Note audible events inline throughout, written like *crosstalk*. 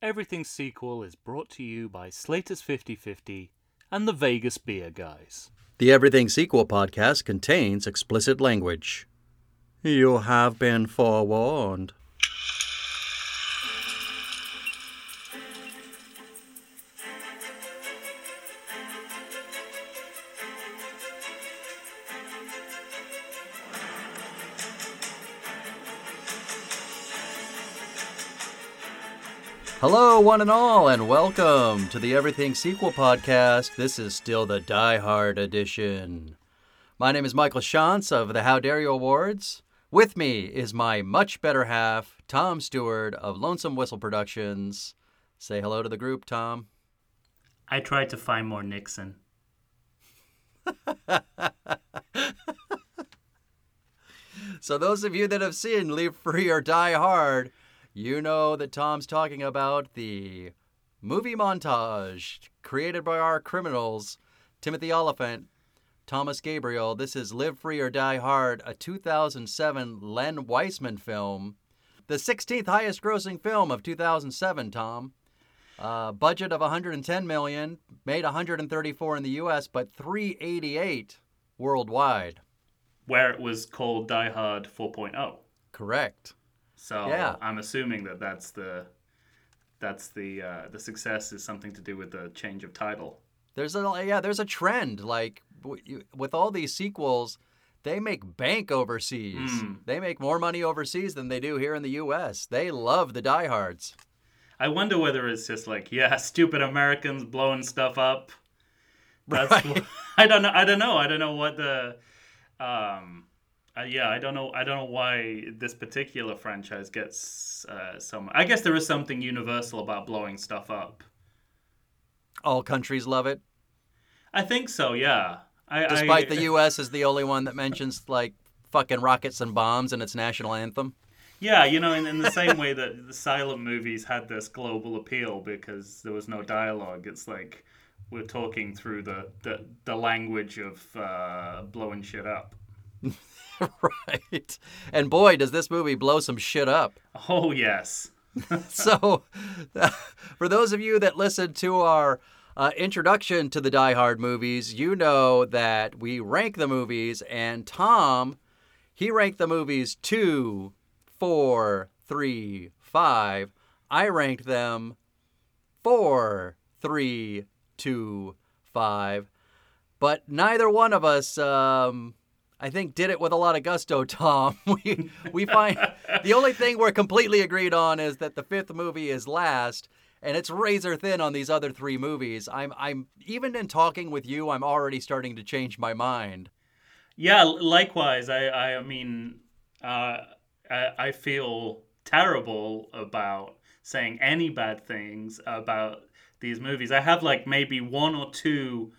Everything Sequel is brought to you by Slater's 5050 and the Vegas Beer Guys. The Everything Sequel podcast contains explicit language. You have been forewarned. Hello, one and all, and welcome to the Everything Sequel podcast. This is still the Die Hard edition. My name is Michael Shantz of the How Dare You Awards. With me is my much better half, Tom Stewart of Lonesome Whistle Productions. Say hello to the group, Tom. I tried to find more Nixon. *laughs* So, those of you that have seen Live Free or Die Hard, you know that Tom's talking about the movie montage created by our criminals, Timothy Olyphant, Thomas Gabriel. This is Live Free or Die Hard, a 2007 Len Wiseman film, the 16th highest grossing film of 2007, Tom. Uh, budget of 110 million, made 134 in the U.S., but 388 worldwide. Where it was called Die Hard 4.0. Correct. So Yeah. I'm assuming that that's the that's the uh, the success is something to do with the change of title. There's a yeah, there's a trend like with all these sequels, they make bank overseas. Mm. They make more money overseas than they do here in the U.S. They love the diehards. I wonder whether it's just like yeah, *laughs* stupid Americans blowing stuff up. That's Right. what- *laughs* I don't know. I don't know. I don't know what the um. Uh, yeah, I don't know. I don't know why this particular franchise gets uh, some. I guess there is something universal about blowing stuff up. All countries love it, I think so. Yeah. I, despite I, the U.S. is the only one that mentions like fucking rockets and bombs in its national anthem. Yeah, you know, in, in the same way that the silent movies had this global appeal because there was no dialogue. It's like we're talking through the the, the language of uh, blowing shit up. *laughs* *laughs* right. And boy, does this movie blow some shit up. Oh yes. *laughs* so, *laughs* for those of you that listened to our uh, introduction to the Die Hard movies, you know that we rank the movies, and Tom, he ranked the movies two, four, three, five. I ranked them four, three, two, five. But neither one of us, um, I think, did it with a lot of gusto, *laughs* Tom. *laughs* We we find the only thing we're completely agreed on is that the fifth movie is last, and it's razor thin on these other three movies. I'm I'm even in talking with you, I'm already starting to change my mind. Yeah. Likewise, I I mean, uh, I, I feel terrible about saying any bad things about these movies. I have like maybe one or two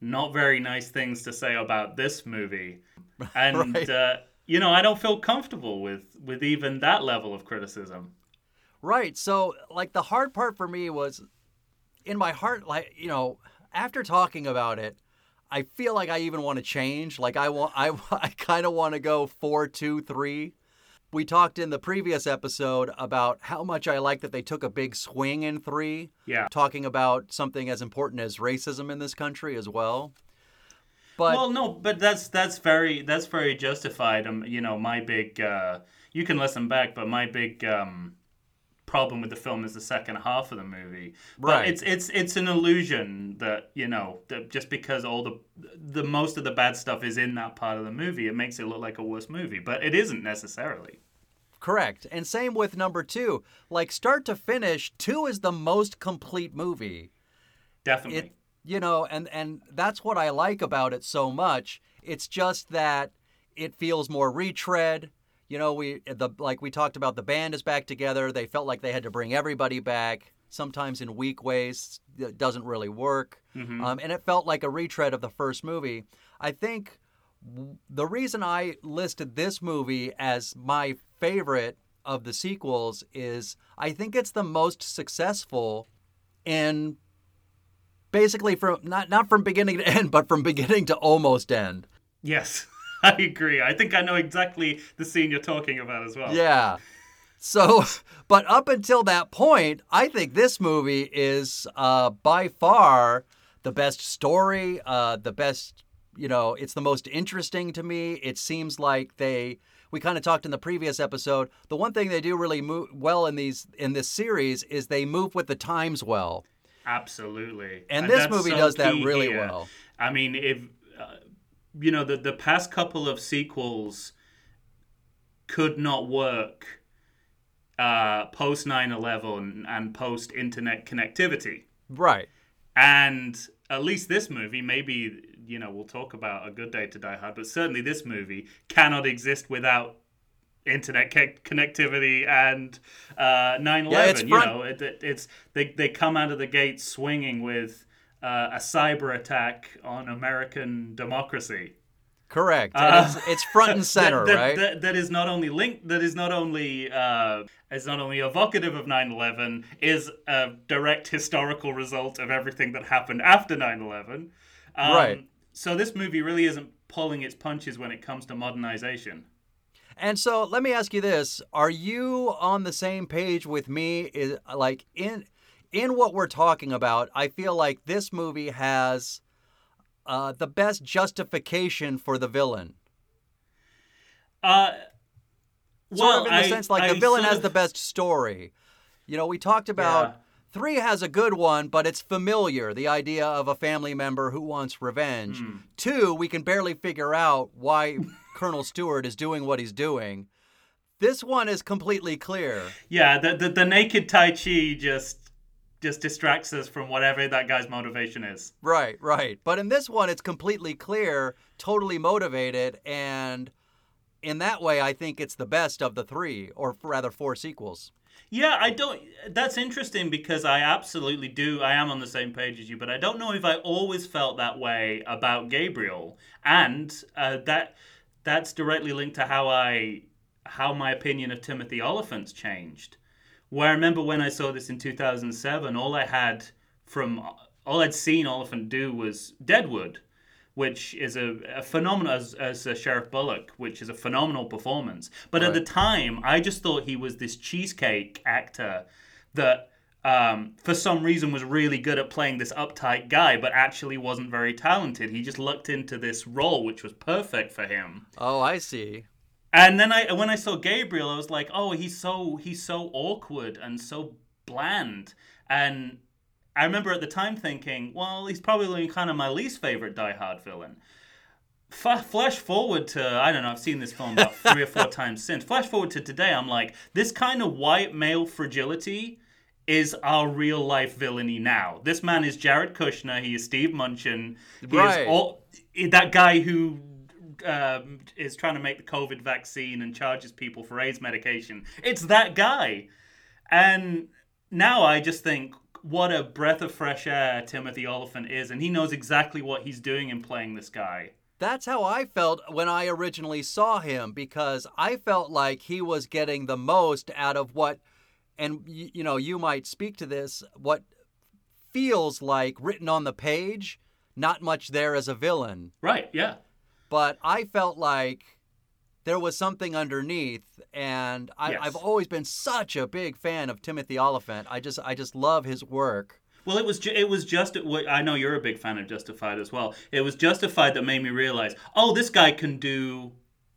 not very nice things to say about this movie, *laughs* and Right. uh, you know I don't feel comfortable with with even that level of criticism. Right. So, like, the hard part for me was in my heart, like, you know, after talking about it, I feel like I even want to change. Like, I want, *laughs* I, I kind of want to go four, two, three. We talked in the previous episode about how much I like that they took a big swing in three, Yeah. talking about something as important as racism in this country as well. But well, no, but that's that's very that's very justified. Um, you know, my big uh, you can listen back, but my big um, problem with the film is the second half of the movie. But Right. it's it's it's an illusion that you know that just because all the the most of the bad stuff is in that part of the movie, it makes it look like a worse movie. But it isn't necessarily. Correct. And same with number two. Like start to finish, two is the most complete movie. Definitely. It you know, and and that's what I like about it so much. It's just that it feels more retread. You know, we the like we talked about the band is back together. They felt like they had to bring everybody back. Sometimes in weak ways, it doesn't really work. Um, and it felt like a retread of the first movie. I think the reason I listed this movie as my favorite of the sequels is I think it's the most successful in basically from not not from beginning to *laughs* end, but from beginning to almost end. yes, *laughs* I agree. I think I know exactly the scene you're talking about as well. Yeah. So, *laughs* but up until that point, I think this movie is uh, by far the best story, uh, the best, you know, it's the most interesting to me. It seems like they, we kind of talked in the previous episode. The one thing they do really move well in these in this series is they move with the times well, Absolutely. and, this movie so does that really here. well. I mean, if uh, you know the the past couple of sequels could not work uh, post 9/11 and post internet connectivity, Right. and at least this movie, maybe you know we'll talk about a good day to die hard, but certainly this movie cannot exist without internet ca- connectivity and uh, 9/11. Yeah, it's you front- know, it, it, it's they they come out of the gate swinging with uh, a cyber attack on American democracy. Correct. Uh, it's, it's front and *laughs* center, that, that, right? That, that is not only linked. That is not only uh, is not only evocative of 9/11. Is a direct historical result of everything that happened after 9/11. Um, Right. So this movie really isn't pulling its punches when it comes to modernization. And so let me ask you this: Are you on the same page with me? Is like in in what we're talking about? I feel like this movie has uh, the best justification for the villain. Uh, Sort of in the I- sense like I the villain has of- the best story. You know, we talked about. Three has a good one, but it's familiar. The idea of a family member who wants revenge. Hmm. Two, we can barely figure out why *laughs* Colonel Stewart is doing what he's doing. This one is completely clear. Yeah, the, the the naked Tai Chi just just distracts us from whatever that guy's motivation is. Right, right. But in this one, it's completely clear, totally motivated, and in that way, I think it's the best of the three, or rather, four sequels. Yeah, I don't. That's interesting because I absolutely do. I am on the same page as you, but I don't know if I always felt that way about Gabriel, and uh, that that's directly linked to how I how my opinion of Timothy Olyphant's changed. Where I remember when I saw this in 2007, all I had from all I'd seen Olyphant do was Deadwood, which is a, a phenomenal as, as uh, Sheriff Bullock, which is a phenomenal performance. But at the time, I just thought he was this cheesecake actor that, um, for some reason, was really good at playing this uptight guy, but actually wasn't very talented. He just lucked into this role, which was perfect for him. Oh, I see. And then I, when I saw Gabriel, I was like, oh, he's so he's so awkward and so bland. And I remember at the time thinking, well, he's probably kind of my least favorite Die Hard villain. F- flash forward to I don't know. I've seen this film about *laughs* three or four times since. Flash forward to today, I'm like, this kind of white male fragility is our real life villainy now. This man is Jared Kushner. He is Steve Munchin. He Right. is all that guy who um, is trying to make the COVID vaccine and charges people for AIDS medication. It's that guy. And now I just think, what a breath of fresh air Timothy Olyphant is, and he knows exactly what he's doing in playing this guy. That's how I felt when I originally saw him because I felt like he was getting the most out of what, and y- you know, you might speak to this, what feels like written on the page, not much there as a villain. Right? Yeah. But I felt like there was something underneath, and I, Yes. I've always been such a big fan of Timothy Olyphant. I just, I just love his work. Well, it was ju- it was just I know you're a big fan of Justified as well. It was Justified that made me realize, oh, this guy can do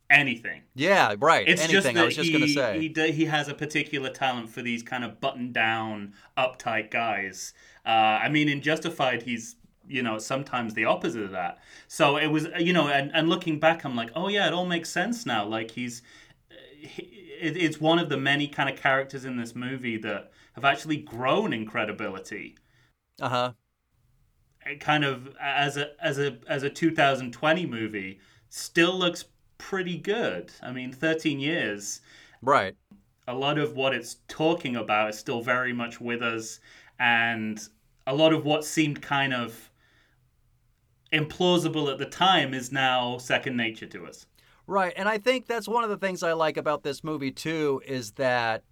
anything. Yeah, right. It's Anything. just that I was just he, gonna say. he d- he has a particular talent for these kind of button down, uptight guys. Uh, I mean, in Justified, he's you know sometimes the opposite of that. So it was you know, and, and looking back, I'm like, oh yeah, it all makes sense now. Like he's he, it, it's one of the many kind of characters in this movie that have actually grown in credibility. Uh huh. It kind of as a as a as a 2020 movie still looks pretty good. I mean, 13 years Right. a lot of what it's talking about is still very much with us and a lot of what seemed kind of implausible at the time is now second nature to us Right. And I think that's one of the things I like about this movie, too, is that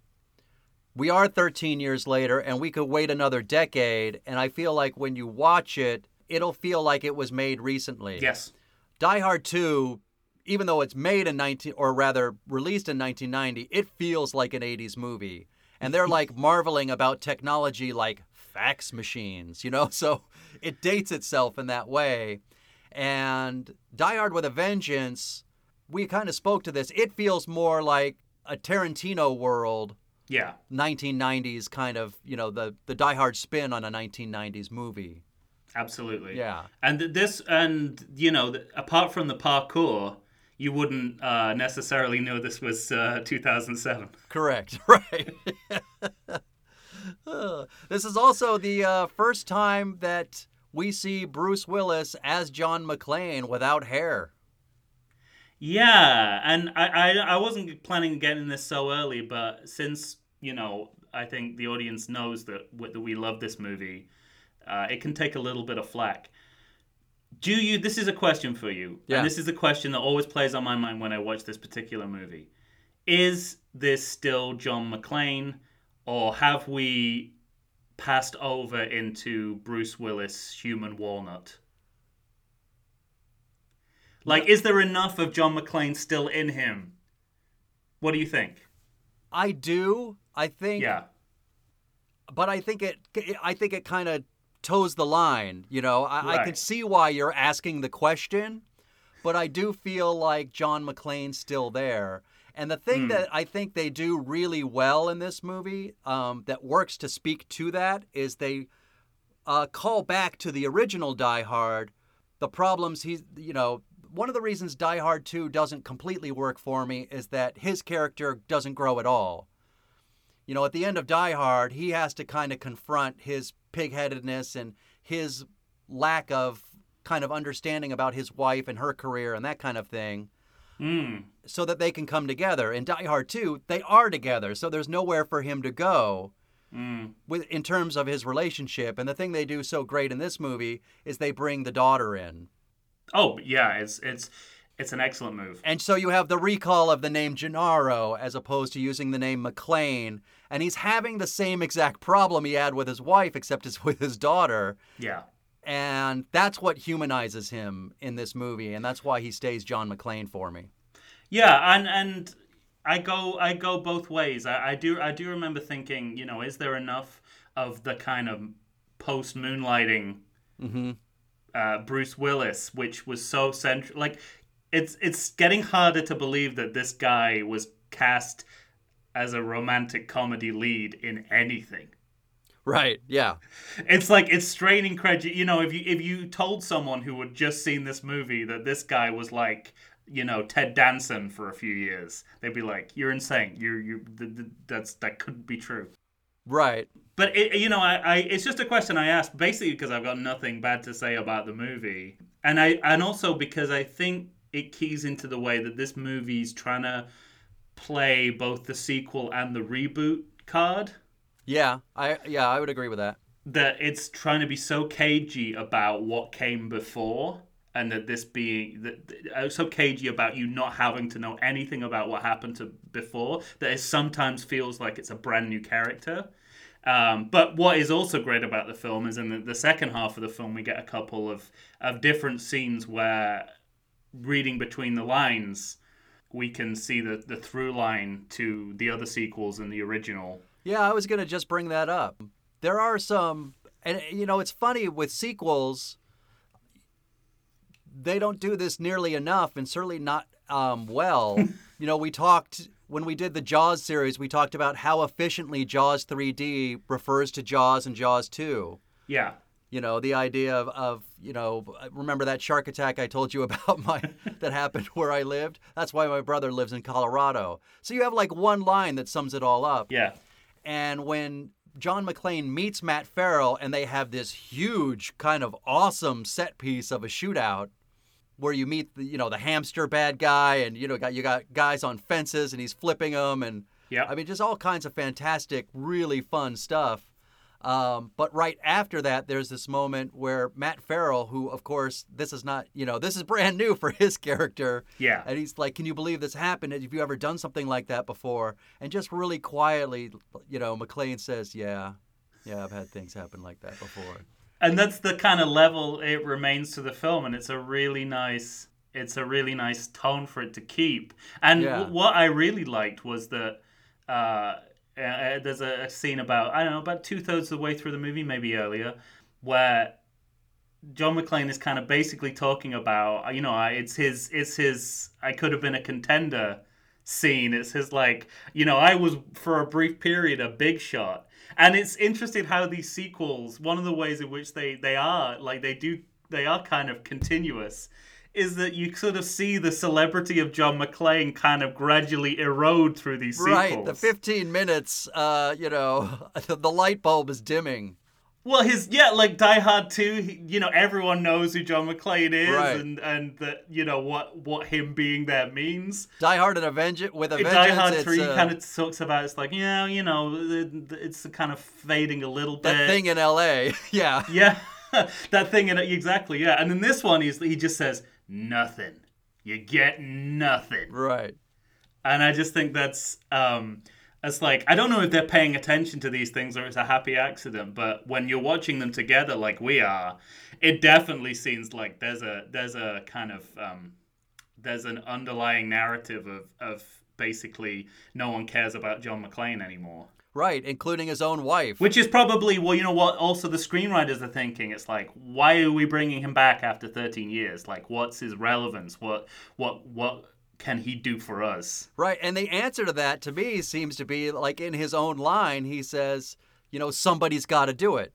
we are 13 years later and we could wait another decade. And I feel like when you watch it, it'll feel like it was made recently. yes Die Hard 2 even though it's made in 19 or rather released in 1990, it feels like an 80s movie. And they're like marveling about technology like fax machines, you know? *laughs* So it dates itself in that way. And Die Hard with a Vengeance, we kind of spoke to this. It feels more like a Tarantino world Yeah. 1990s kind of, you know, the the Die Hard spin on a 1990s movie. Absolutely. Yeah. And this, and you know, apart from the parkour, you wouldn't uh, necessarily know this was uh, 2007. Correct. *laughs* Right. *laughs* *laughs* This is also the uh, first time that we see Bruce Willis as John McClane without hair. Yeah, and I, I, I wasn't planning on getting this so early, but since you know, I think the audience knows that that we love this movie, uh, it can take a little bit of flack. Do you? This is a question for you, Yeah. and this is a question that always plays on my mind when I watch this particular movie. Is this still John McClane, or have we passed over into Bruce Willis, human walnut? Like, is there enough of John McClane still in him? What do you think? I do. I think. Yeah. But I think it. I think it kind of toes the line. You know, I, I can see why you're asking the question, but I do feel like John McClane's still there. And the thing Hmm. that I think they do really well in this movie um, that works to speak to that is they uh, call back to the original Die Hard, the problems he's, you know, one of the reasons Die Hard 2 doesn't completely work for me is that his character doesn't grow at all. You know, at the end of Die Hard, he has to kind of confront his pigheadedness and his lack of kind of understanding about his wife and her career and that kind of thing Mm. So that they can come together. In Die Hard 2, they are together, so there's nowhere for him to go Mm. with in terms of his relationship. And the thing they do so great in this movie is they bring the daughter in. Oh yeah, it's it's it's an excellent move. And so you have the recall of the name Gennaro as opposed to using the name McClane. And he's having the same exact problem he had with his wife, except it's *laughs* with his daughter. Yeah. And that's what humanizes him in this movie. And that's why he stays John McClane for me. Yeah, and and I go I go both ways. I, I do I do remember thinking, you know, is there enough of the kind of post moonlighting Mm-hmm. uh, Bruce Willis, which was so central. Like, it's it's getting harder to believe that this guy was cast as a romantic comedy lead in anything. Right. Yeah. It's like it's straining credit. You know, if you if you told someone who had just seen this movie that this guy was like, you know, Ted Danson for a few years, they'd be like, "You're insane. You're you. Th- th- that's that couldn't be true." Right. But it, you know, I, I it's just a question I asked basically because I've got nothing bad to say about the movie, and I and also because I think it keys into the way that this movie's trying to play both the sequel and the reboot card. Yeah. I yeah, I would agree with that. That it's trying to be so cagey about what came before, and that this being that so cagey about you not having to know anything about what happened to before that it sometimes feels like it's a brand new character. Um, but what is also great about the film is in the, the second half of the film we get a couple of of different scenes where reading between the lines we can see the the through line to the other sequels and the original. Yeah, I was going to just bring that up. There are some, and you know, it's funny with sequels, they don't do this nearly enough, and certainly not um, well. *laughs* you know, we talked when we did the Jaws series, we talked about how efficiently Jaws 3D refers to Jaws and Jaws 2. Yeah. You know, the idea of, of you know, remember that shark attack I told you *laughs* about my that happened where I lived? That's why my brother lives in Colorado. So you have like one line that sums it all up. Yeah. And when John McClane meets Matt Farrell and they have this huge kind of awesome set piece of a shootout where you meet the you know the hamster bad guy and you know got you got guys on fences and he's flipping them and Yeah. I mean just all kinds of fantastic really fun stuff. Um, but right after that, there's this moment where Matt Farrell, who of course this is not, you know, this is *laughs* brand new for his character, Yeah. and he's like, "Can you believe this happened? Have you ever done something like that before?" And just really quietly, you know, McClane says, "Yeah, yeah, I've had things happen like that before." And that's the kind of level it remains to the film and it's a really nice it's a really nice tone for it to keep. And Yeah. w- what I really liked was that uh, uh, there's a, a scene about I don't know about two thirds of the way through the movie, maybe earlier, where John McClane is kind of basically talking about you know it's his it's his I could have been a contender scene. It's his like you know I was for a brief period a big shot. And it's interesting how these sequels, one of the ways in which they, they are, like they do, they are kind of continuous, is that you sort of see the celebrity of John McClane kind of gradually erode through these sequels. Right, the 15 minutes, uh, you know, *laughs* the light bulb is dimming. Well, his yeah, like Die Hard Two. He, you know, everyone knows who John McClane is, Right. and and that you know what what him being there means. Die Hard and Avenge it with a vengeance. Die Hard Three uh, kind of talks about it's like yeah, you know, it- it's kind of fading a little bit. that thing in L.A. *laughs* yeah, Yeah, *laughs* that thing in exactly. Yeah, and then this one, he's he just says nothing. You get nothing, right. and I just think that's um, it's like I don't know if they're paying attention to these things or it's a happy accident, but when you're watching them together like we are, it definitely seems like there's a there's a kind of um, there's an underlying narrative of of basically no one cares about John McClane anymore. Right, including his own wife. Which is probably, well, you know what, also the screenwriters are thinking. It's like, why are we bringing him back after 13 years? Like, what's his relevance? What, what, what can he do for us? Right, and the answer to that to me seems to be like in his own line, he says, you know, somebody's got to do it.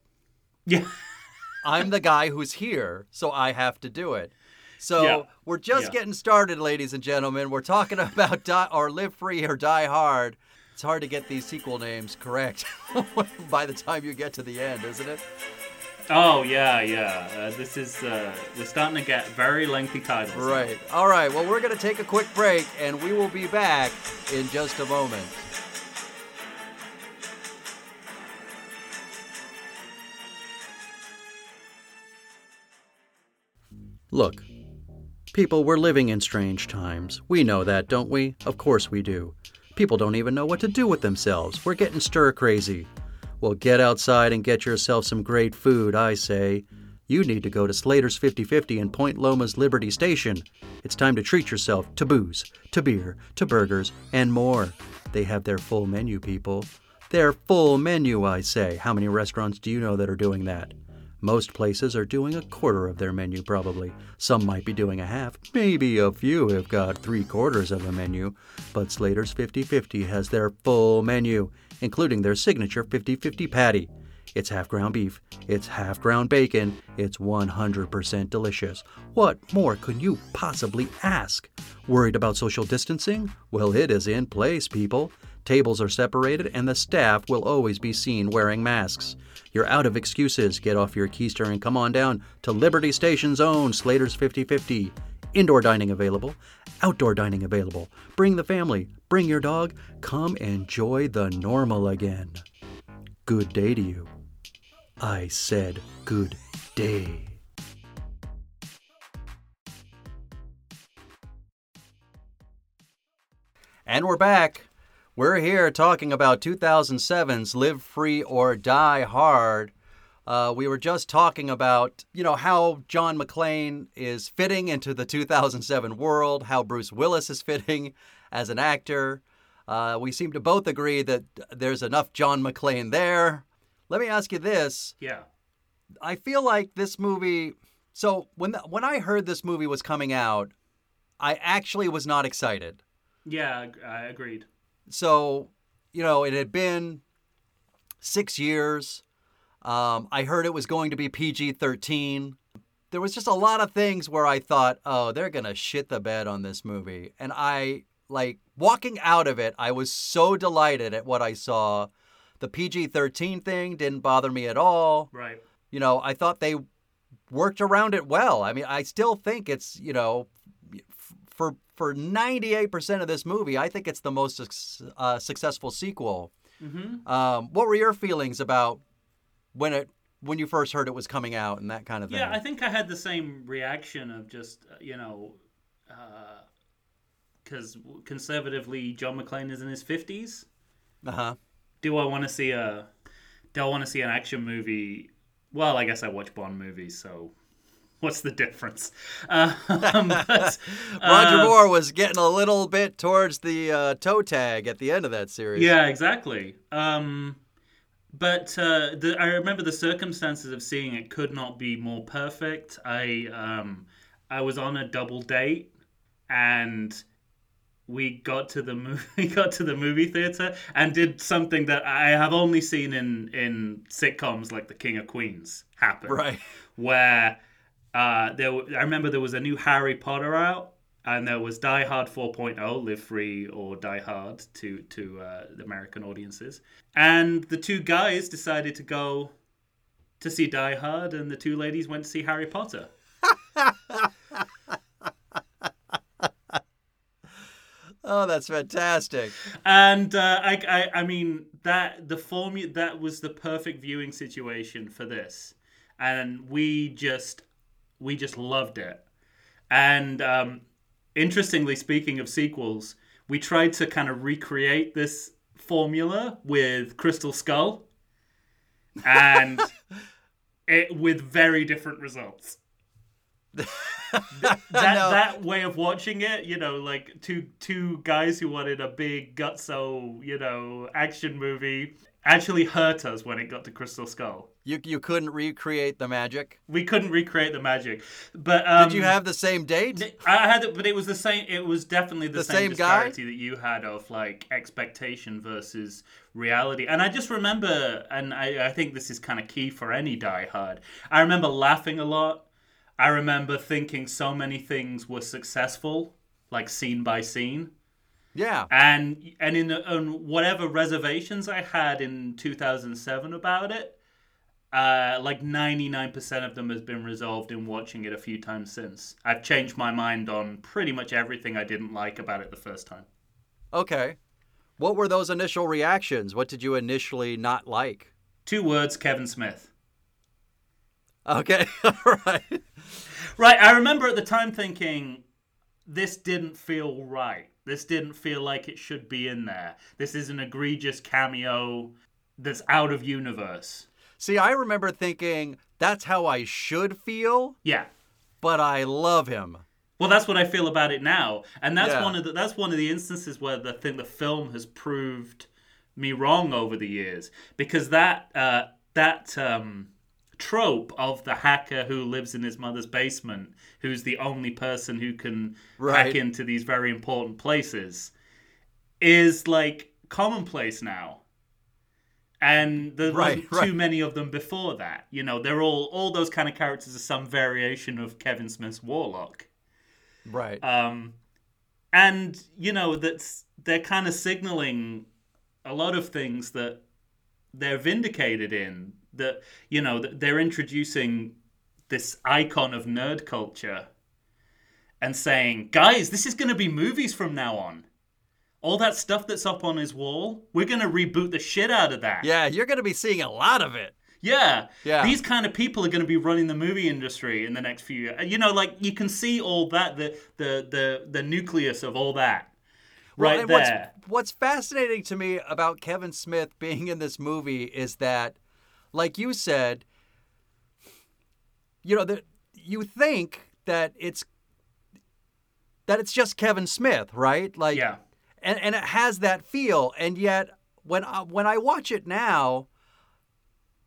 Yeah. *laughs* I'm the guy who's here, so I have to do it. So Yeah. we're just Yeah. getting started, ladies and gentlemen. We're talking *laughs* about die, or Live Free or Die Hard. It's hard to get these sequel names correct *laughs* by the time you get to the end, isn't it? Oh, yeah, yeah. Uh, this is, uh, we're starting to get very lengthy titles. Right. All right. Well, we're going to take a quick break and we will be back in just a moment. Look, people, we're living in strange times. We know that, don't we? Of course we do. People don't even know what to do with themselves. We're getting stir crazy. Well, get outside and get yourself some great food, I say. You need to go to Slater's 5050 in Point Loma's Liberty Station. It's time to treat yourself to booze, to beer, to burgers, and more. They have their full menu, people. Their full menu, I say. How many restaurants do you know that are doing that? Most places are doing a quarter of their menu, probably. Some might be doing a half. Maybe a few have got three quarters of a menu. But Slater's 5050 has their full menu, including their signature 50 50 patty. It's half ground beef, it's half ground bacon, it's 100% delicious. What more could you possibly ask? Worried about social distancing? Well, it is in place, people. Tables are separated, and the staff will always be seen wearing masks. You're out of excuses. Get off your keister and come on down to Liberty Station's own Slater's 5050. Indoor dining available, outdoor dining available. Bring the family, bring your dog. Come enjoy the normal again. Good day to you. I said good day. And we're back. We're here talking about 2007's Live Free or Die Hard. Uh, we were just talking about, you know, how John McClane is fitting into the 2007 world, how Bruce Willis is fitting as an actor. Uh, we seem to both agree that there's enough John McClane there. Let me ask you this: Yeah. I feel like this movie. So when the, when I heard this movie was coming out, I actually was not excited. Yeah, I agreed. So, you know, it had been six years. Um, I heard it was going to be PG 13. There was just a lot of things where I thought, oh, they're going to shit the bed on this movie. And I, like, walking out of it, I was so delighted at what I saw. The PG 13 thing didn't bother me at all. Right. You know, I thought they worked around it well. I mean, I still think it's, you know, for for 98% of this movie, I think it's the most uh, successful sequel. Mm-hmm. Um, what were your feelings about when it when you first heard it was coming out and that kind of thing? Yeah, I think I had the same reaction of just, uh, you know, because conservatively, John McClane is in his 50s. uh-huh. do I want to see a do I want to see an action movie? Well, I guess I watch Bond movies, so what's the difference? *laughs* Um, but, *laughs* Roger uh, Moore was getting a little bit towards the uh, toe tag at the end of that series. Yeah, exactly. Um, but uh, the, I remember the circumstances of seeing it could not be more perfect. I um, I was on a double date, and we got to the *laughs* movie got to the movie theater and did something that I have only seen in in sitcoms like The King of Queens happen. Right. Where uh, there, I remember there was a new Harry Potter out, and there was Die Hard 4.0, Live Free or Die Hard to to uh, the American audiences, and the two guys decided to go to see Die Hard, and the two ladies went to see Harry Potter. *laughs* Oh, that's fantastic. and uh, I, I, I mean that the formula that was the perfect viewing situation for this, and we just we just loved it. And um, interestingly, speaking of sequels, we tried to kind of recreate this formula with Crystal Skull, and *laughs* it with very different results. *laughs* that No. that way of watching it, you know, like two two guys who wanted a big gutso, you know, action movie actually hurt us when it got to Crystal Skull. You you couldn't recreate the magic. We couldn't recreate the magic, but um, Did you have the same date? I had it, but it was the same. It was definitely the, The same, same guy? disparity that you had of like expectation versus reality. And I just remember, and I, I think this is kind of key for any Die Hard. I remember laughing a lot. I remember thinking so many things were successful, like scene by scene. Yeah. And and in on whatever reservations I had in 2007 about it, uh, like 99% of them has been resolved in watching it a few times since. I've changed my mind on pretty much everything I didn't like about it the first time. Okay. What were those initial reactions? What did you initially not like? Two words, Kevin Smith. Okay. *laughs* All right. Right, I remember at the time thinking, this didn't feel right. This didn't feel like it should be in there. This is an egregious cameo that's out of universe. See, I remember thinking that's how I should feel, Yeah. but I love him. Well, that's what I feel about it now, and that's Yeah. one of the that's one of the instances where the thing the film has proved me wrong over the years because that uh, that um, trope of the hacker who lives in his mother's basement, who's the only person who can Right. hack into these very important places, is like commonplace now. And there Right, wasn't right. too many of them before that. You know, they're all all those kind of characters are some variation of Kevin Smith's Warlock. Right. Um, and you know that's they're kind of signaling a lot of things that they're vindicated in. That you know that they're introducing this icon of nerd culture and saying, guys, this is going to be movies from now on. All that stuff that's up on his wall, we're going to reboot the shit out of that. yeah, you're going to be seeing a lot of it. Yeah. Yeah. These kind of people are going to be running the movie industry in the next few years. You know, like you can see all that the the the the nucleus of all that Well, right there. What's, what's fascinating to me about Kevin Smith being in this movie is that, like you said, you know, that you think that it's that it's just Kevin Smith, right? Like, Yeah. And and it has that feel, and yet when I, when I watch it now,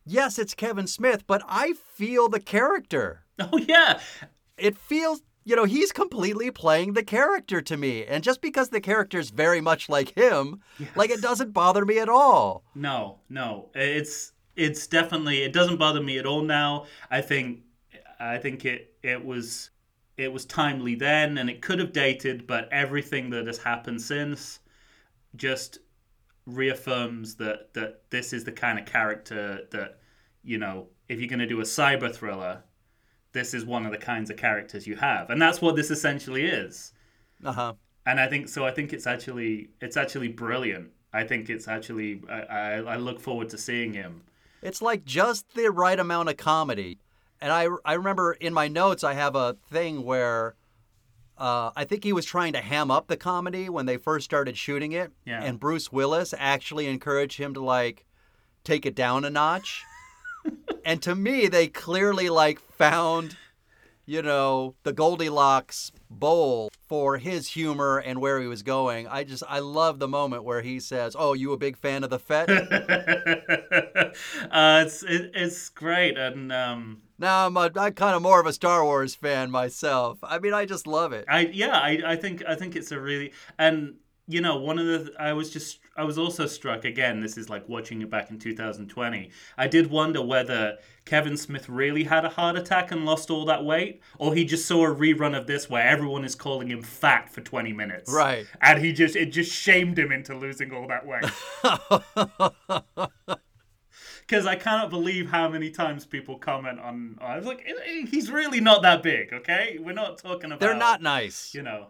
yes, it's Kevin Smith, but I feel the character. *laughs* Oh yeah. It feels. You know, he's completely playing the character to me. And just because the character's very much like him, like it doesn't bother me at all. No, no. It's it's definitely it doesn't bother me at all now. I think I think it it was it was timely then and it could have dated, but everything that has happened since just reaffirms that that this is the kind of character that you know, if you're going to do a cyber thriller, this is one of the kinds of characters you have. And that's what this essentially is. Uh huh. and I think so. I think it's actually it's actually brilliant. I think it's actually I, I, I look forward to seeing him. It's like just the right amount of comedy. And I, I remember in my notes, I have a thing where uh, I think he was trying to ham up the comedy when they first started shooting it. Yeah. And Bruce Willis actually encouraged him to like take it down a notch. *laughs* and to me, they clearly like found you know, the Goldilocks bowl for his humor and where he was going. I just I love the moment where he says, "Oh, you a big fan of the Fett?" *laughs* uh, it's it, it's great, and um, now I'm a, I'm kind of more of a Star Wars fan myself. I mean, I just love it. I yeah, I, I think I think it's a really and you know one of the I was just I was also struck again. This is like watching it back in 2020. I did wonder whether Kevin Smith really had a heart attack and lost all that weight, or he just saw a rerun of this where everyone is calling him fat for 20 minutes, Right. And he just it just shamed him into losing all that weight. *laughs* Because I cannot believe how many times people comment on. I was like, "Eh, eh, he's really not that big. Okay, we're not talking about. They're not nice. you know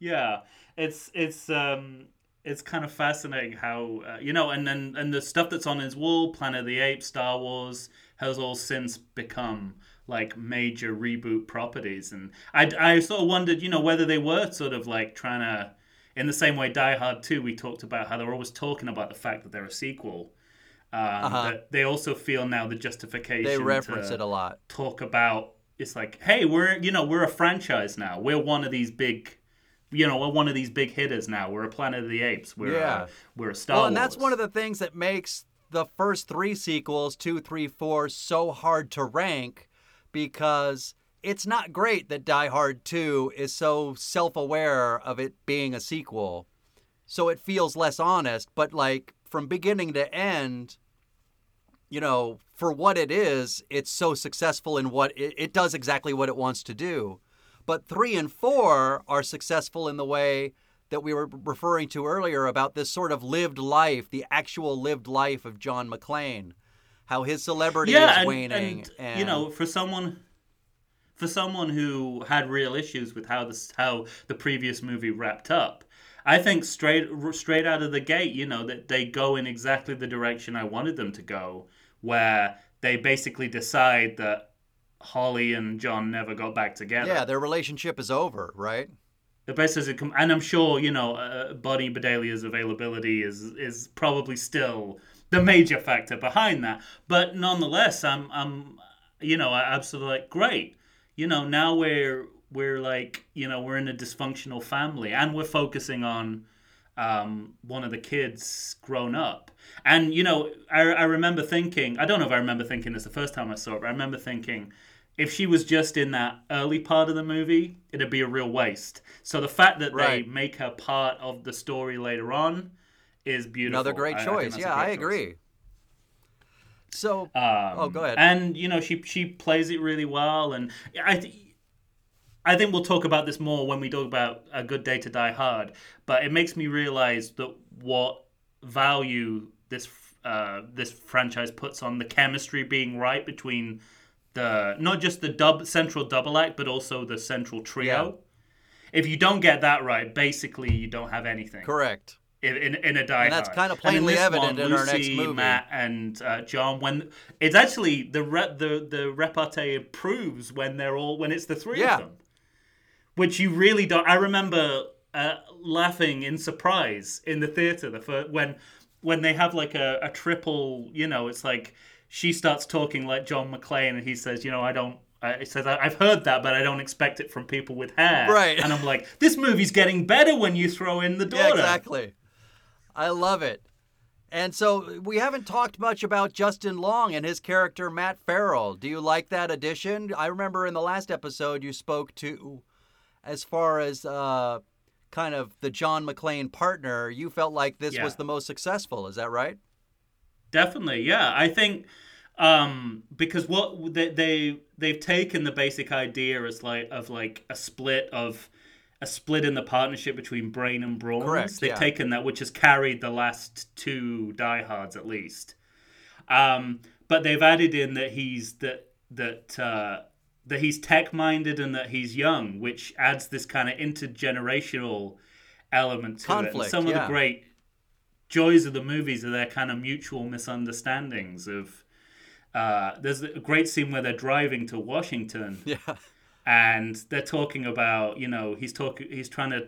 yeah it's it's um it's kind of fascinating how uh, you know and then and the stuff that's on his wall planet of the apes star wars has all since become like major reboot properties and i i sort of wondered you know whether they were sort of like trying to in the same way die hard 2 we talked about how they're always talking about the fact that they're a sequel um, Uh-huh. that they also feel now the justification They reference it a lot. talk about it's like hey we're you know we're a franchise now we're one of these big you know we're one of these big hitters now we're a planet of the apes we're Yeah. a, we're a star Well, and that's one of the things that makes the first three sequels, two, three, four, so hard to rank because it's not great that Die Hard 2 is so self aware of it being a sequel. So it feels less honest, but like from beginning to end, you know, for what it is, it's so successful in what it, it does exactly what it wants to do. But three and four are successful in the way that we were referring to earlier about this sort of lived life, the actual lived life of John McClane, how his celebrity yeah is and, waning. and, And, you know for someone for someone who had real issues with how this how the previous movie wrapped up I think straight straight out of the gate, you know, that they go in exactly the direction I wanted them to go, where they basically decide that Holly and John never got back together. yeah, their relationship is over, right? the best as it com- and I'm sure you know uh, Bonnie Bedelia's availability is is probably still the major factor behind that. But nonetheless, I'm I'm you know I absolutely like great. You know now we're we're like you know we're in a dysfunctional family and we're focusing on um, one of the kids grown up. And you know I I remember thinking I don't know if I remember thinking this the first time I saw it, but I remember thinking if she was just in that early part of the movie, it'd be a real waste. So the fact that Right. they make her part of the story later on is beautiful. Another great I- I choice. a yeah, I great choice. agree. So, Um, Oh, go ahead. And you know, she she plays it really well, and I. Th- I think we'll talk about this more when we talk about A Good Day to Die Hard, but it makes me realize that what value this uh, this franchise puts on the chemistry being right between the not just the dub central double act, but also the central trio. If you don't get that right, basically you don't have anything correct. in, in, in a Die And that's kinda in plainly evident one, in our next Lucy, movie. Matt and uh, John. When it's actually the re- the the repartee improves when they're all when it's the three Yeah. of them, which you really don't. I remember uh, laughing in surprise in the theater the first, when when they have like a, a triple. You know, it's like she starts talking like John McClane, and he says, "You know, I don't." I, he says, "I- "I've heard that, but I don't expect it from people with hair." Right. And I'm like, "This movie's getting better when you throw in the daughter." Yeah, exactly. I love it. And so we haven't talked much about Justin Long and his character Matt Farrell. Do you like that addition? I remember in the last episode you spoke to as far as uh, kind of the John McClane partner, you felt like this Yeah. was the most successful. Is that right? Definitely, yeah. I think um, because what they, they they've taken the basic idea as like of like a split of a split in the partnership between Brain and Brawn. Correct, They've yeah. taken that, which has carried the last two diehards at least. Um, but they've added in that he's that that uh, that he's tech minded and that he's young, which adds this kind of intergenerational element to it. And Conflict, some of yeah. the great joys of the movies are their kind of mutual misunderstandings of. Uh, there's a great scene where they're driving to Washington *laughs* Yeah. and they're talking about you know he's talking he's trying to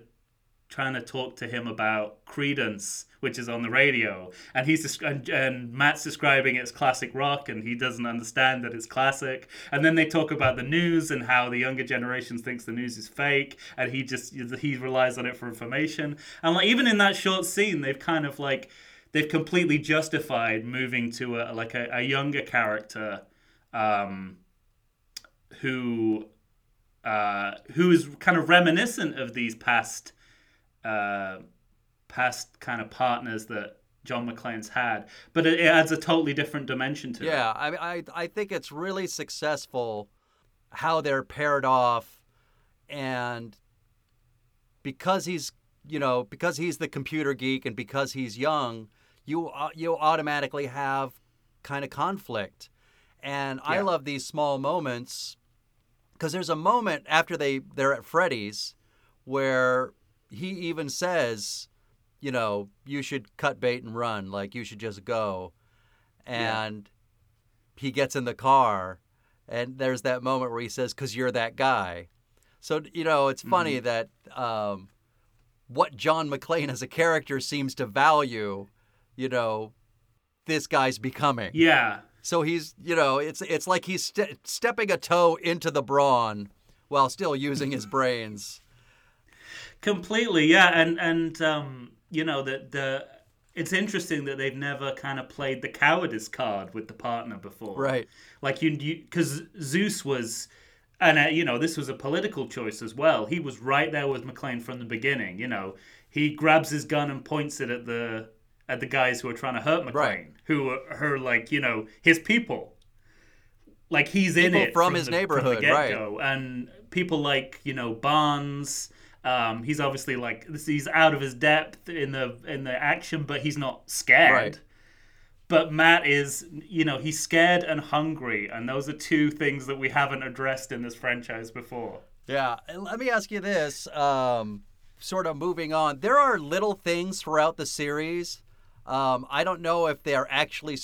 trying to talk to him about Creedence, which is on the radio, and he's and, and Matt's describing it as classic rock, and he doesn't understand that it's classic. And then they talk about the news and how the younger generations thinks the news is fake, and he just he relies on it for information. And like even in that short scene, they've kind of like they've completely justified moving to a like a, a younger character um, who uh, who is kind of reminiscent of these past uh, past kind of partners that John McClane's had, but it, it adds a totally different dimension to it. Yeah, I, I I think it's really successful how they're paired off, and because he's you know because he's the computer geek and because he's young, you uh, you automatically have kind of conflict, and I love these small moments because there's a moment after they they're at Freddy's where he even says, you know, you should cut bait and run, like you should just go, Yeah. and he gets in the car, and there's that moment where he says, "Cause you're that guy." So you know, it's funny that um, what John McClane as a character seems to value, you know, this guy's becoming. Yeah. So he's, you know, it's it's like he's ste- stepping a toe into the brawn while still using his *laughs* brains. Completely, yeah, and and um, you know the the it's interesting that they've never kind of played the cowardice card with the partner before, Right. Like you, because Zeus was, and uh, you know this was a political choice as well. He was right there with McClane from the beginning. You know, he grabs his gun and points it at the at the guys who are trying to hurt McClane, Right. who are, are like you know his people. Like he's in it from his the, from neighborhood, the right. and people like you know Barnes. Um, he's obviously like he's out of his depth in the in the action, but he's not scared. Right. But Matt is, you know, he's scared and hungry, and those are two things that we haven't addressed in this franchise before. Yeah. And let me ask you this, um, sort of moving on. There are little things throughout the series. Um, I don't know if they are actually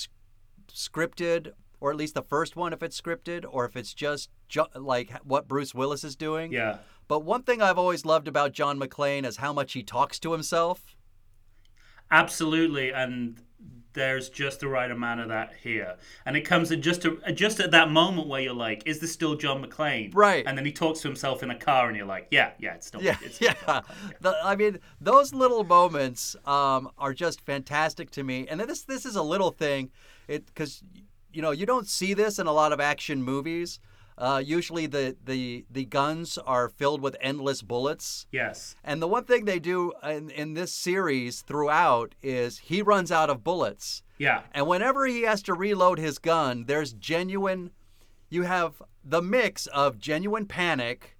scripted, or at least the first one, if it's scripted, or if it's just ju- like what Bruce Willis is doing. Yeah. But one thing I've always loved about John McClane is how much he talks to himself. Absolutely, and there's just the right amount of that here, and it comes at just a, just at that moment where you're like, "Is this still John McClane?" Right. And then he talks to himself in a car, and you're like, "Yeah, yeah, it's still, Yeah, it's *laughs* still yeah. The, I mean, those little moments um, are just fantastic to me. And then this this is a little thing, it because you know you don't see this in a lot of action movies. Uh, usually the, the the guns are filled with endless bullets. Yes. And the one thing they do in, in this series throughout is he runs out of bullets. Yeah. And whenever he has to reload his gun, there's genuine, you have the mix of genuine panic,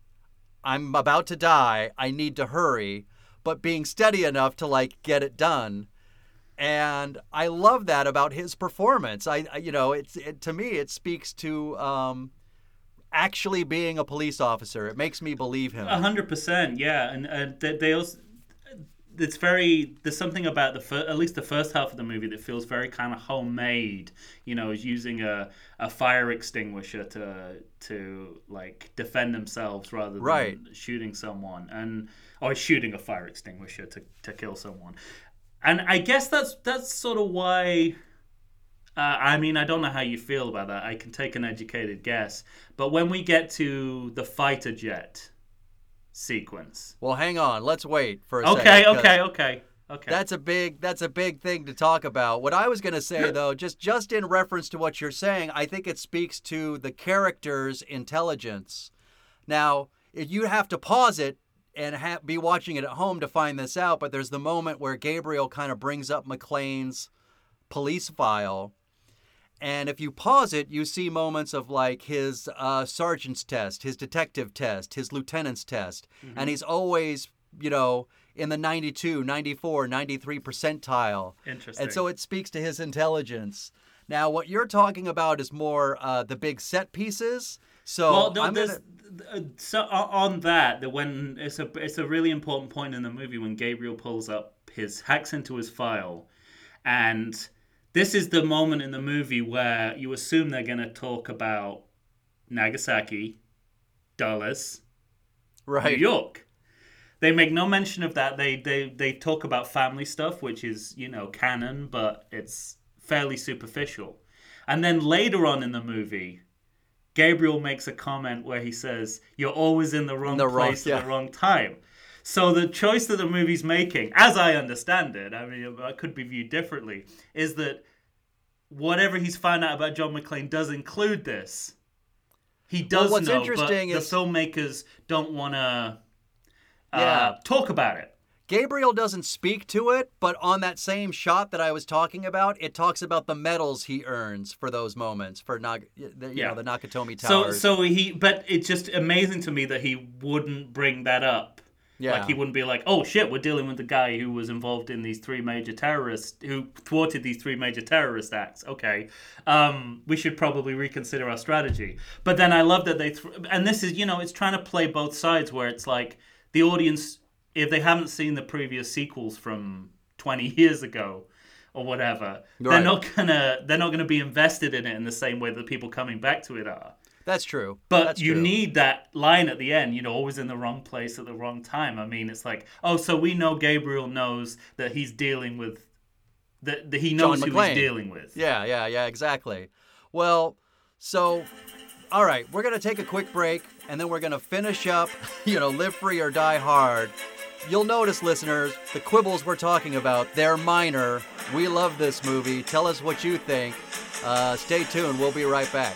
I'm about to die, I need to hurry, but being steady enough to like get it done. And I love that about his performance. I, I you know, it's it, to me it speaks to um, actually being a police officer. It makes me believe him. A hundred percent, yeah, and uh, they, they also. It's very. There's something about the fir- at least the first half of the movie that feels very kind of homemade. You know, is using a, a fire extinguisher to to like defend themselves rather than Right. shooting someone, and or shooting a fire extinguisher to, to kill someone. And I guess that's that's sort of why. Uh, I mean, I don't know how you feel about that. I can take an educated guess, but when we get to the fighter jet sequence, Well, hang on. Let's wait for a okay, second. 'cause okay, okay, okay. That's a big that's a big thing to talk about. What I was going to say *laughs* though, just just in reference to what you're saying, I think it speaks to the character's intelligence. Now, if you have to pause it and ha- be watching it at home to find this out, but there's the moment where Gabriel kind of brings up McClane's police file. And if you pause it, you see moments of like his uh, sergeant's test, his detective test, his lieutenant's test. And he's always, you know, in the 92, 94, 93 percentile. Interesting. And so it speaks to his intelligence. Now, what you're talking about is more uh, the big set pieces. So well, no, gonna, so on that, that when it's a it's a really important point in the movie when Gabriel pulls up his hacks into his file, and this is the moment in the movie where you assume they're going to talk about Nagasaki, Dulles, right. New York. They make no mention of that. They they they talk about family stuff, which is you know canon, but it's fairly superficial. And then later on in the movie, Gabriel makes a comment where he says, "You're always in the wrong the wrong- place yeah. at the wrong time." So the choice that the movie's making, as I understand it, I mean, it could be viewed differently, is that whatever he's found out about John McClane does include this. He does what's know, interesting but is- the filmmakers don't want to uh, Yeah. talk about it. Gabriel doesn't speak to it, but on that same shot that I was talking about, it talks about the medals he earns for those moments for Nag- the, you Yeah. know the Nakatomi Tower. So, so he, but it's just amazing to me that he wouldn't bring that up. Yeah. Like he wouldn't be like, oh shit, we're dealing with the guy who was involved in these three major terrorists, who thwarted these three major terrorist acts. Okay, um, we should probably reconsider our strategy. But then I love that they, th- and this is, you know, it's trying to play both sides where it's like the audience, if they haven't seen the previous sequels from 20 *laughs* years ago or whatever, they're not gonna, they're not gonna be invested in it in the same way that people coming back to it are. That's true. But That's you true. need that line at the end, you know, always in the wrong place at the wrong time. I mean, it's like, oh, so we know Gabriel knows that he's dealing with, that, that he knows John who McClane. he's dealing with. Yeah, yeah, yeah, exactly. Well, so, all right, we're going to take a quick break and then we're going to finish up, *laughs* you know, Live Free or Die Hard. You'll notice, listeners, the quibbles we're talking about, they're minor. We love this movie. Tell us what you think. Uh, stay tuned. We'll be right back.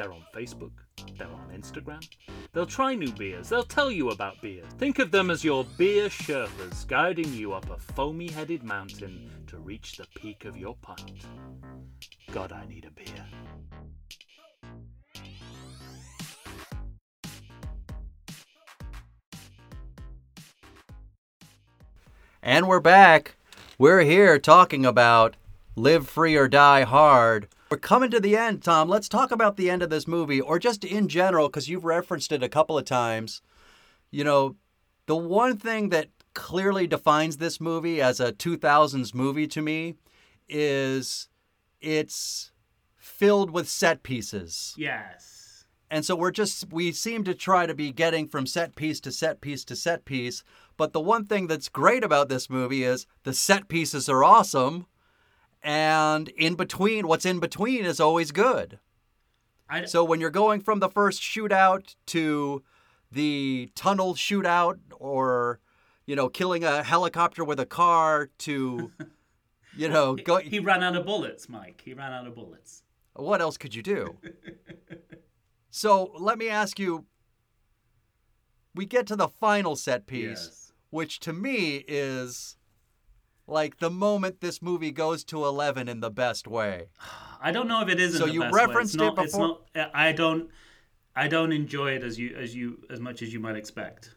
They're on Facebook, they're on Instagram. They'll try new beers, they'll tell you about beer. Think of them as your beer Sherpas guiding you up a foamy headed mountain to reach the peak of your pint. God, I need a beer. And we're back. We're here talking about Live Free or Die Hard. We're coming to the end, Tom. Let's talk about the end of this movie, or just in general, because you've referenced it a couple of times. You know, the one thing that clearly defines this movie as a 2000s movie to me is it's filled with set pieces. Yes. And so we're just, we seem to try to be getting from set piece to set piece to set piece. But the one thing that's great about this movie is the set pieces are awesome. And in between, what's in between is always good. I, So when you're going from the first shootout to the tunnel shootout or, you know, killing a helicopter with a car to, *laughs* you know, go, he ran out of bullets, Mike. He ran out of bullets. what else could you do? *laughs* so let me ask you we get to the final set piece, Yes. which to me is like the moment this movie goes to 11 in the best way. I don't know if it is. in So the you best way. It's referenced it not- It's before- not. I don't. I don't enjoy it as you as you as much as you might expect.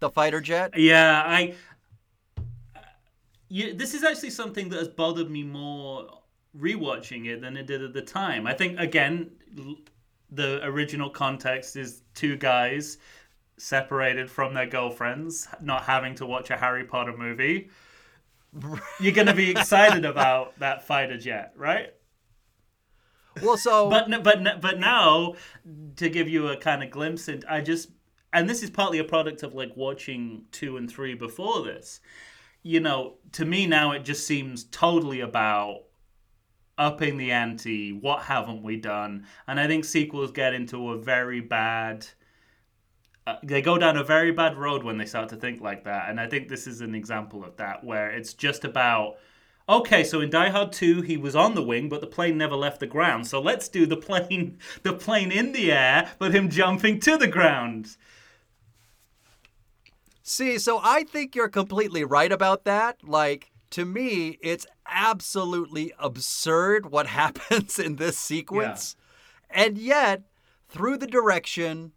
The fighter jet? Yeah, I. You, this is actually something that has bothered me more rewatching it than it did at the time. I think again, the original context is two guys separated from their girlfriends, not having to watch a Harry Potter movie. You're gonna be excited about that fighter jet, right? Well, so but but but now to give you a kind of glimpse and i just and this is partly a product of like watching two and three before this you know to me now it just seems totally about upping the ante what haven't we done and i think sequels get into a very bad uh, they go down a very bad road when they start to think like that, and I think this is an example of that, where it's just about. Okay, so in Die Hard 2, he was on the wing, but the plane never left the ground. So let's do the plane, *laughs* the plane in the air, but him jumping to the ground. See, so I think you're completely right about that. Like, to me, it's absolutely absurd what *laughs* happens in this sequence. And yet, through the direction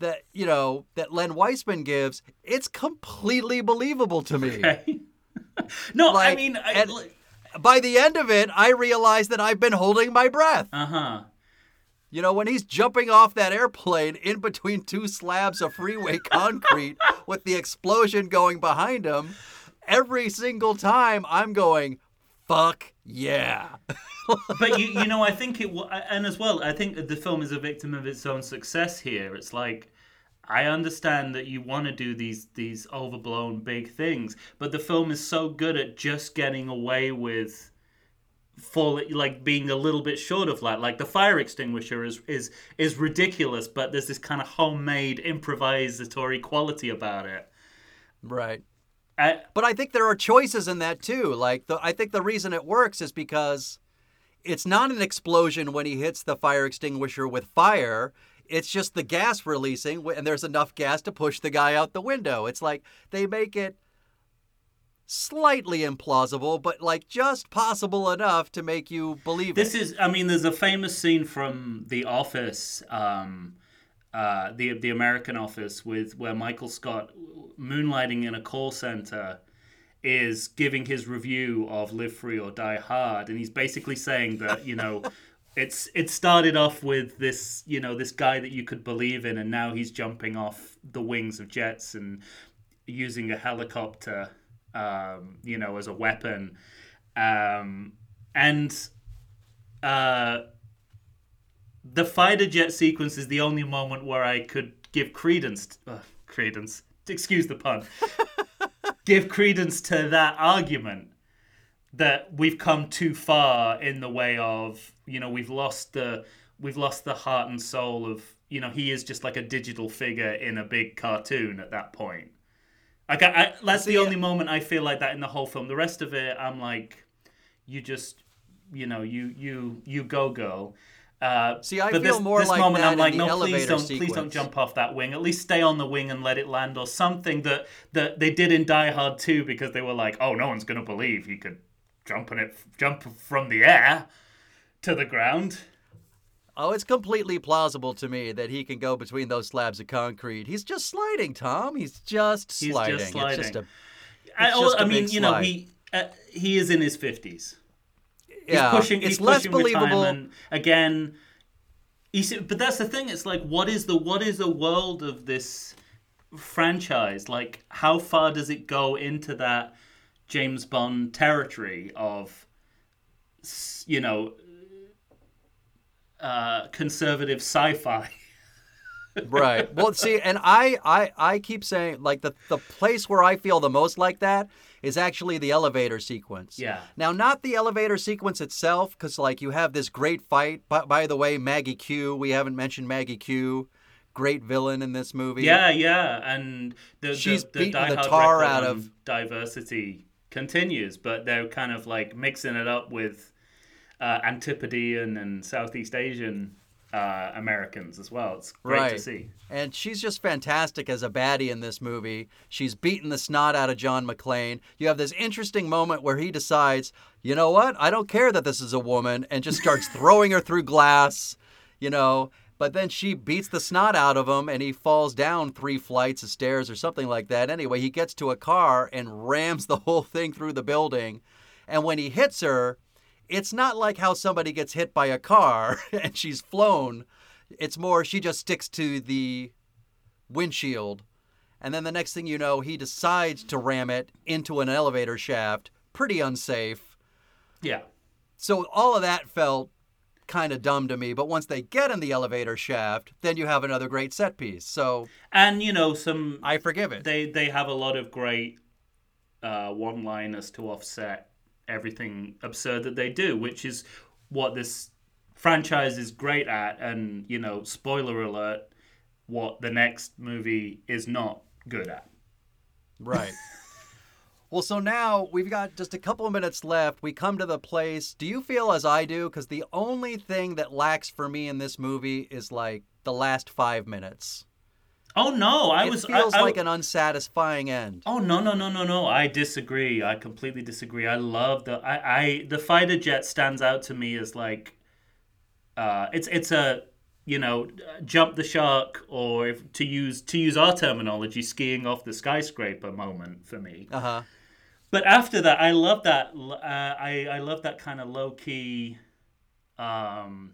that, you know, that Len Wiseman gives, it's completely believable to me. Okay. *laughs* no, I mean, I, By the end of it, I realize that I've been holding my breath. uh huh. You know, when he's jumping off that airplane in between two slabs of freeway *laughs* concrete with the explosion going behind him, every single time I'm going, fuck yeah. but you you *laughs* know I think it and as well I think the film is a victim of its own success here. It's like I understand that you want to do these these overblown big things, but the film is so good at just getting away with fall like being a little bit short of that. Like the fire extinguisher is is is ridiculous, but there's this kind of homemade improvisatory quality about it. Right. I, But I think there are choices in that too. Like, the, I think the reason it works is because it's not an explosion when he hits the fire extinguisher with fire. It's just the gas releasing, and there's enough gas to push the guy out the window. It's like they make it slightly implausible, but like just possible enough to make you believe it. This it. is, I mean, there's a famous scene from The Office, um, uh, the the American Office, with where Michael Scott, moonlighting in a call center, is giving his review of Live Free or Die Hard, and he's basically saying that you know. *laughs* It's it started off with this you know this guy that you could believe in, and now he's jumping off the wings of jets and using a helicopter, um, you know, as a weapon, um, and uh, the fighter jet sequence is the only moment where I could give credence. Uh, credence. Excuse the pun. give credence to that argument that we've come too far in the way of you know we've lost the we've lost the heart and soul of you know he is just like a digital figure in a big cartoon at that point. Like I, I that's the only moment I feel like that in the whole film. The rest of it, I'm like, you just you know you you you go girl. Uh, See, I but feel this, more this moment moment, that I'm like, no, please don't, please don't jump off that wing. At least stay on the wing and let it land, or something that that they did in Die Hard 2 because they were like, oh, no one's gonna believe he could jump in it, jump from the air to the ground. Oh, it's completely plausible to me that he can go between those slabs of concrete. He's just sliding, Tom. He's just sliding. He's just sliding. It's just a I, It's just a I mean, you know, slide. he uh, he is in his 50s. Yeah. he's pushing, it's he's less pushing believable. retirement again. You see, but that's the thing. It's like, what is the what is the world of this franchise? Like, how far does it go into that James Bond territory of, you know, uh, conservative sci-fi? *laughs* right. Well, see, and I, I, I keep saying like the the place where I feel the most like that is actually the elevator sequence. Yeah. Now, not the elevator sequence itself, because like you have this great fight. By, by the way, Maggie Q. We haven't mentioned Maggie Q. Great villain in this movie. Yeah, yeah, and the She's the, the beating the tar out of- diversity continues, but they're kind of like mixing it up with uh, Antipodean and Southeast Asian uh, Americans as well. It's great to see. And she's just fantastic as a baddie in this movie. She's beaten the snot out of John McClane. You have this interesting moment where he decides, you know what? I don't care that this is a woman, and just starts *laughs* throwing her through glass, you know. But then she beats the snot out of him, and he falls down three flights of stairs or something like that. Anyway, he gets to a car and rams the whole thing through the building. And when he hits her, it's not like how somebody gets hit by a car *laughs* and she's flown. It's more she just sticks to the windshield. And then the next thing you know, he decides to ram it into an elevator shaft. Pretty unsafe. Yeah. So all of that felt kind of dumb to me. But once they get in the elevator shaft, then you have another great set piece. So And you know, some I forgive it. they they have a lot of great uh, one-liners to offset everything absurd that they do, which is what this franchise is great at. And you know, spoiler alert: what the next movie is not good at. Right. *laughs* well, so now we've got just a couple of minutes left. We come to the place. Do you feel as I do? Because the only thing that lacks for me in this movie is like the last five minutes. Oh no, I it was feels I, I- like an unsatisfying end. Oh no no no no no! I disagree. I completely disagree. I love the I, I the fighter jet stands out to me as like, uh, it's it's a you know jump the shark or if, to use to use our terminology, skiing off the skyscraper moment for me. Uh huh. But after that, I love that. Uh, I I love that kind of low key. Um,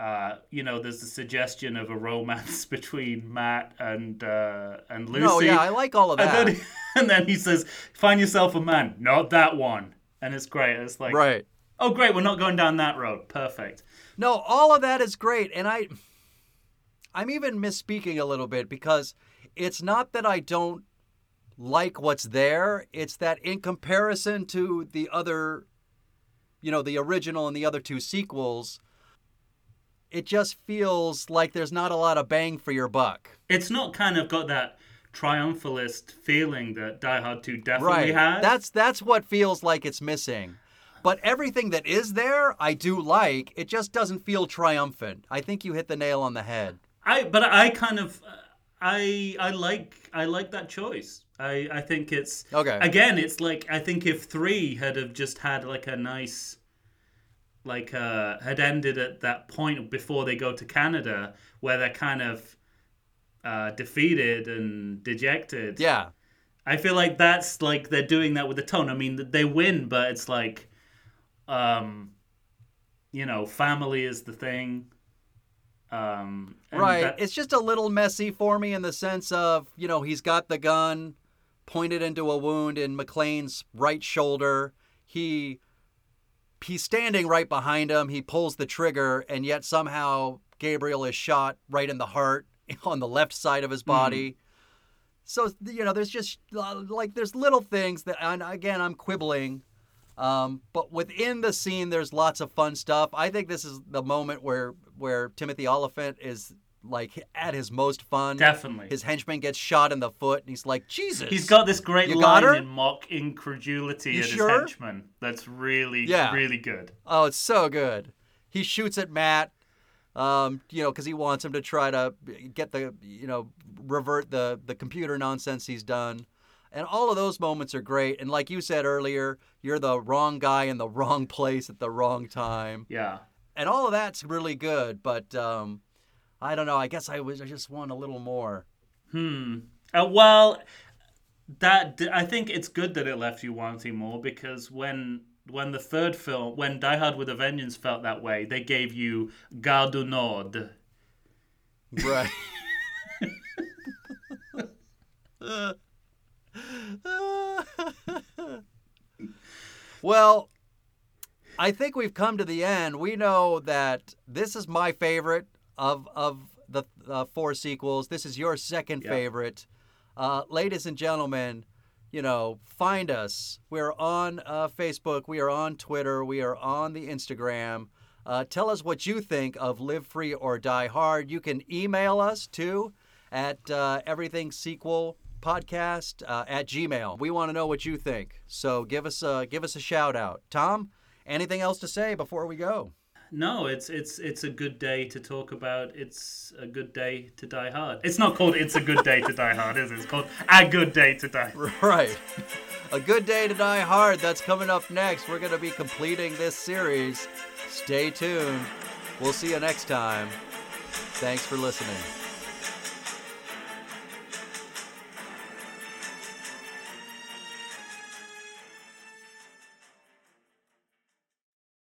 uh, you know, there's the suggestion of a romance *laughs* between Matt and uh, and Lucy. No, yeah, I like all of And that. then, he, *laughs* and then he says, "Find yourself a man, not that one." And it's great. It's like, right. oh, great, we're not going down that road. Perfect. No, all of that is great, and I, I'm even misspeaking a little bit because it's not that I don't like what's there. It's that in comparison to the other, you know, the original and the other two sequels, it just feels like there's not a lot of bang for your buck. It's not kind of got that triumphalist feeling that Die Hard 2 definitely right. has. That's that's what feels like it's missing. But everything that is there, I do like. It just doesn't feel triumphant. I think you hit the nail on the head. I but I kind of I I like I like that choice. I I think it's Okay. Again, it's like I think if three had have just had like a nice like uh had ended at that point before they go to Canada where they're kind of uh defeated and dejected. Yeah. I feel like that's like they're doing that with the tone. I mean, they win, but it's like, um, you know, family is the thing. Um, Right. that- It's just a little messy for me in the sense of, you know, he's got the gun pointed into a wound in McClane's right shoulder. He he's standing right behind him. He pulls the trigger and yet somehow Gabriel is shot right in the heart *laughs* on the left side of his body. So, you know, there's just uh, like there's little things that and again, I'm quibbling um, but within the scene, there's lots of fun stuff. I think this is the moment where where Timothy Olyphant is like at his most fun. definitely. His henchman gets shot in the foot, and he's like, "Jesus." He's got this great You line in mock incredulity You at sure? his henchman. That's really, Yeah. really good. Oh, it's so good. He shoots at Matt, um, you know, because he wants him to try to get the, you know, revert the the computer nonsense he's done. And all of those moments are great. And like you said earlier, you're the wrong guy in the *laughs* wrong place at the wrong time. Yeah. and all of that's really good. But um, I don't know. I guess I was I just want a little more. Hmm. Uh, well, that I think it's good that it left you wanting more because when when the third film, when Die Hard with a Vengeance felt that way, they gave you Gare du Nord. Right. *laughs* well, I think we've come to the end. We know that this is my favorite of of the uh, four sequels. This is your second Yeah. favorite. Uh, ladies and gentlemen, you know, find us. We're on uh, Facebook. We are on Twitter. We are on the Instagram. Uh, tell us what you think of Live Free or Die Hard. You can email us too at uh, Everything Sequel Podcast uh, at Gmail. We want to know what you think. So give us a give us a shout out. Tom, anything else to say before we go? No, it's it's it's a good day to talk about. It's a good day to die hard. It's not called "It's a Good Day to Die Hard," is it? It's called "A Good Day to Die." *laughs* Right. A good day to die hard. That's coming up next. We're to be completing this series. Stay tuned. We'll see you next time. Thanks for listening.